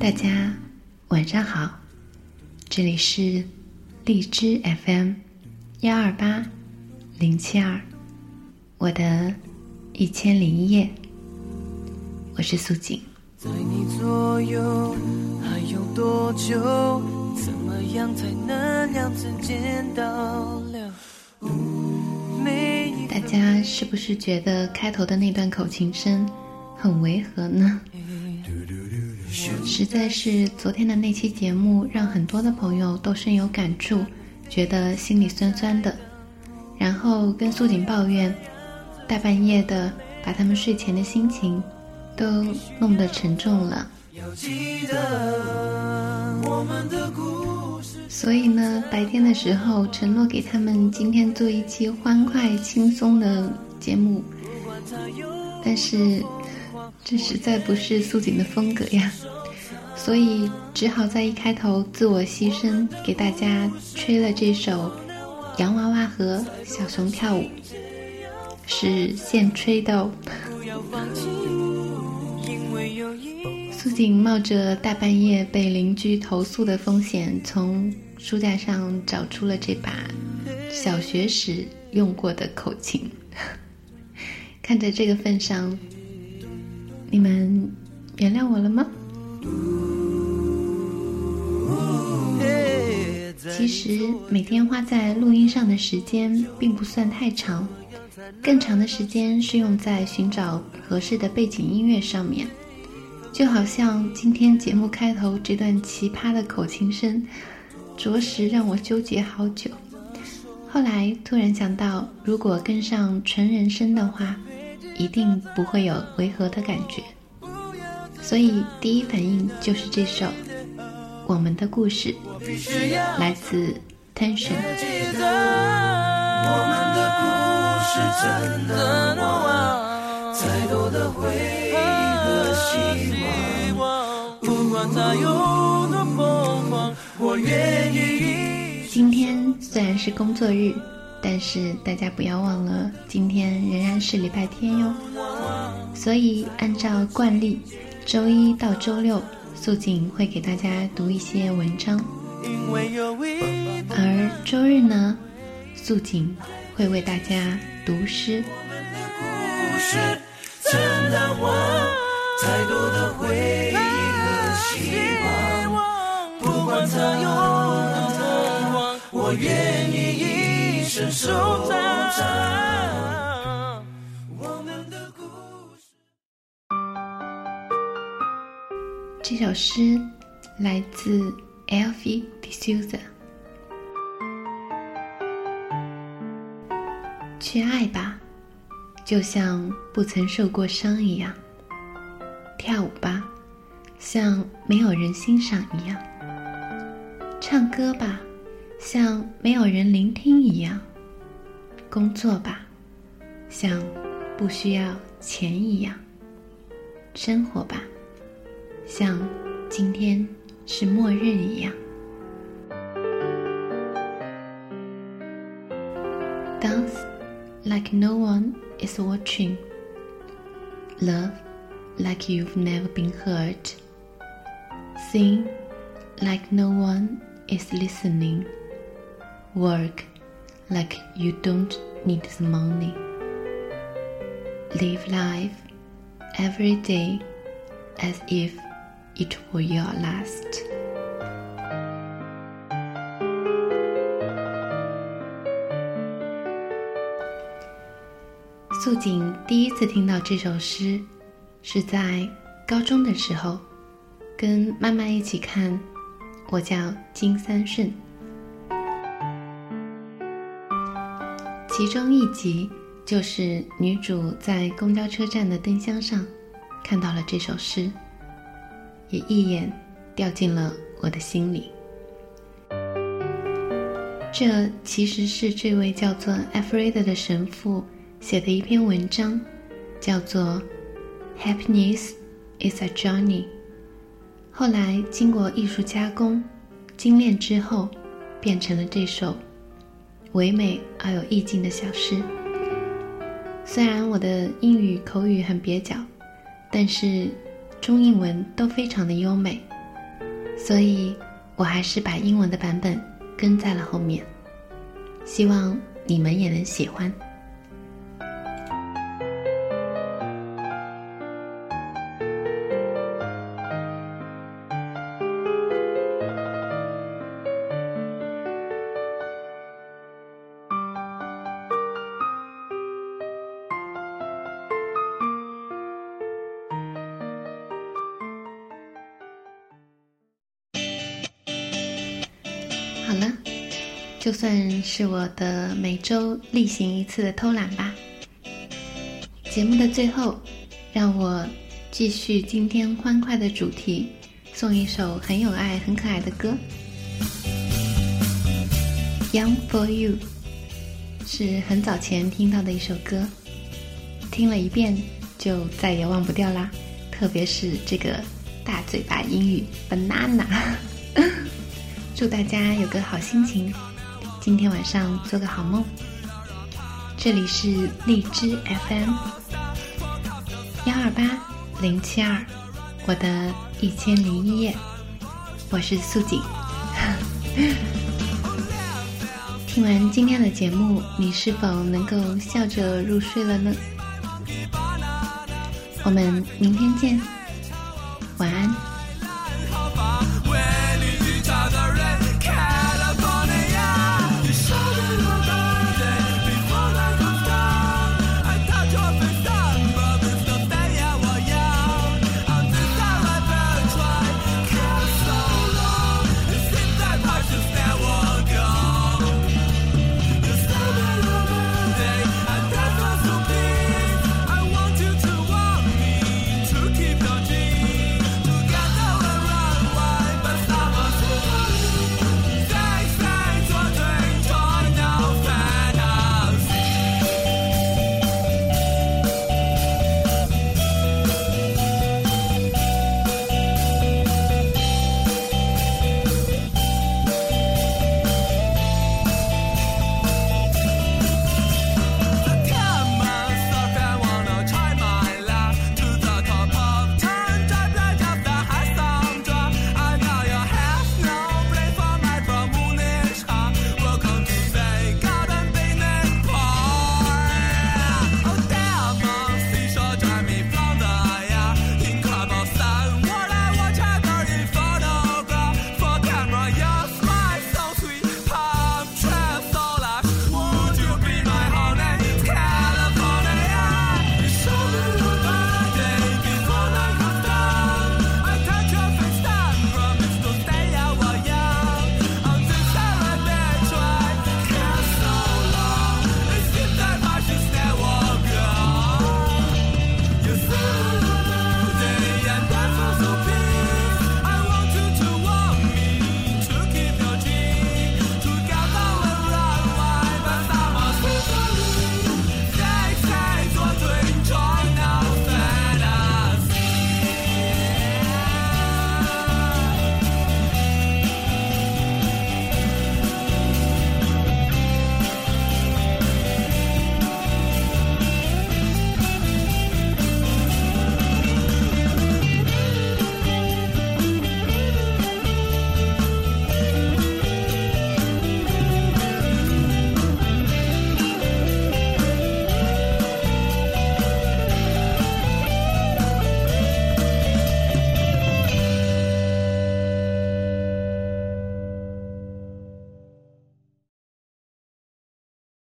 大家晚上好，这里是荔枝 FM 幺二八零七二，我的一千零一夜，我是素锦。在你左右还有多久？怎么样才能两次见到了？大家是不是觉得开头的那段口琴声很违和呢？实在是昨天的那期节目让很多的朋友都深有感触，觉得心里酸酸的，然后跟素锦抱怨，大半夜的把他们睡前的心情都弄得沉重了。所以呢，白天的时候承诺给他们今天做一期欢快轻松的节目，但是这实在不是素锦的风格呀，所以只好在一开头自我牺牲，给大家吹了这首《洋娃娃和小熊跳舞》，是现吹的哦。素锦冒着大半夜被邻居投诉的风险，从书架上找出了这把小学时用过的口琴。看在这个份上，你们原谅我了吗？其实每天花在录音上的时间并不算太长，更长的时间是用在寻找合适的背景音乐上面。就好像今天节目开头这段奇葩的口琴声，着实让我纠结好久。后来突然想到，如果跟上纯人声的话，一定不会有违和的感觉。所以第一反应就是这首《我们的故事》，来自 Tension。希望，不管它有多疯狂，我愿意。今天虽然是工作日，但是大家不要忘了，今天仍然是礼拜天哟。所以按照惯例，周一到周六，素锦会给大家读一些文章。而周日呢，素锦会为大家读诗。太多的回忆和希望，不管它有，我愿意一生守它。我们的故事。这首诗来自 Elfie D'Souza。去爱吧，就像不曾受过伤一样。跳舞吧，像没有人欣赏一样；唱歌吧，像没有人聆听一样；工作吧，像不需要钱一样；生活吧，像今天是末日一样。Dance like no one is watching. Love. like you've never been heard. Sing like no one is listening. Work like you don't need the money. Live life every day as if it were your last. 素锦第一次听到这首诗是在高中的时候，跟妈妈一起看。我叫金三顺， 其中一集就是女主在公交车站的灯箱上看到了这首诗，也一眼掉进了我的心里。这其实是这位叫做艾弗瑞德的神父写的一篇文章，叫做。Happiness is a journey。后来经过艺术加工、精炼之后，变成了这首唯美而有意境的小诗。虽然我的英语口语很蹩脚，但是中英文都非常的优美，所以我还是把英文的版本跟在了后面，希望你们也能喜欢。就算是我的每周例行一次的偷懒吧。节目的最后，让我继续今天欢快的主题，送一首很有爱、很可爱的歌，《Young for You》，是很早前听到的一首歌，听了一遍就再也忘不掉啦。特别是这个大嘴巴英语 “banana”。祝大家有个好心情，今天晚上做个好梦。这里是荔枝 FM 幺二八零七二，我的一千零一夜，我是素锦。听完今天的节目，你是否能够笑着入睡了呢？我们明天见，晚安。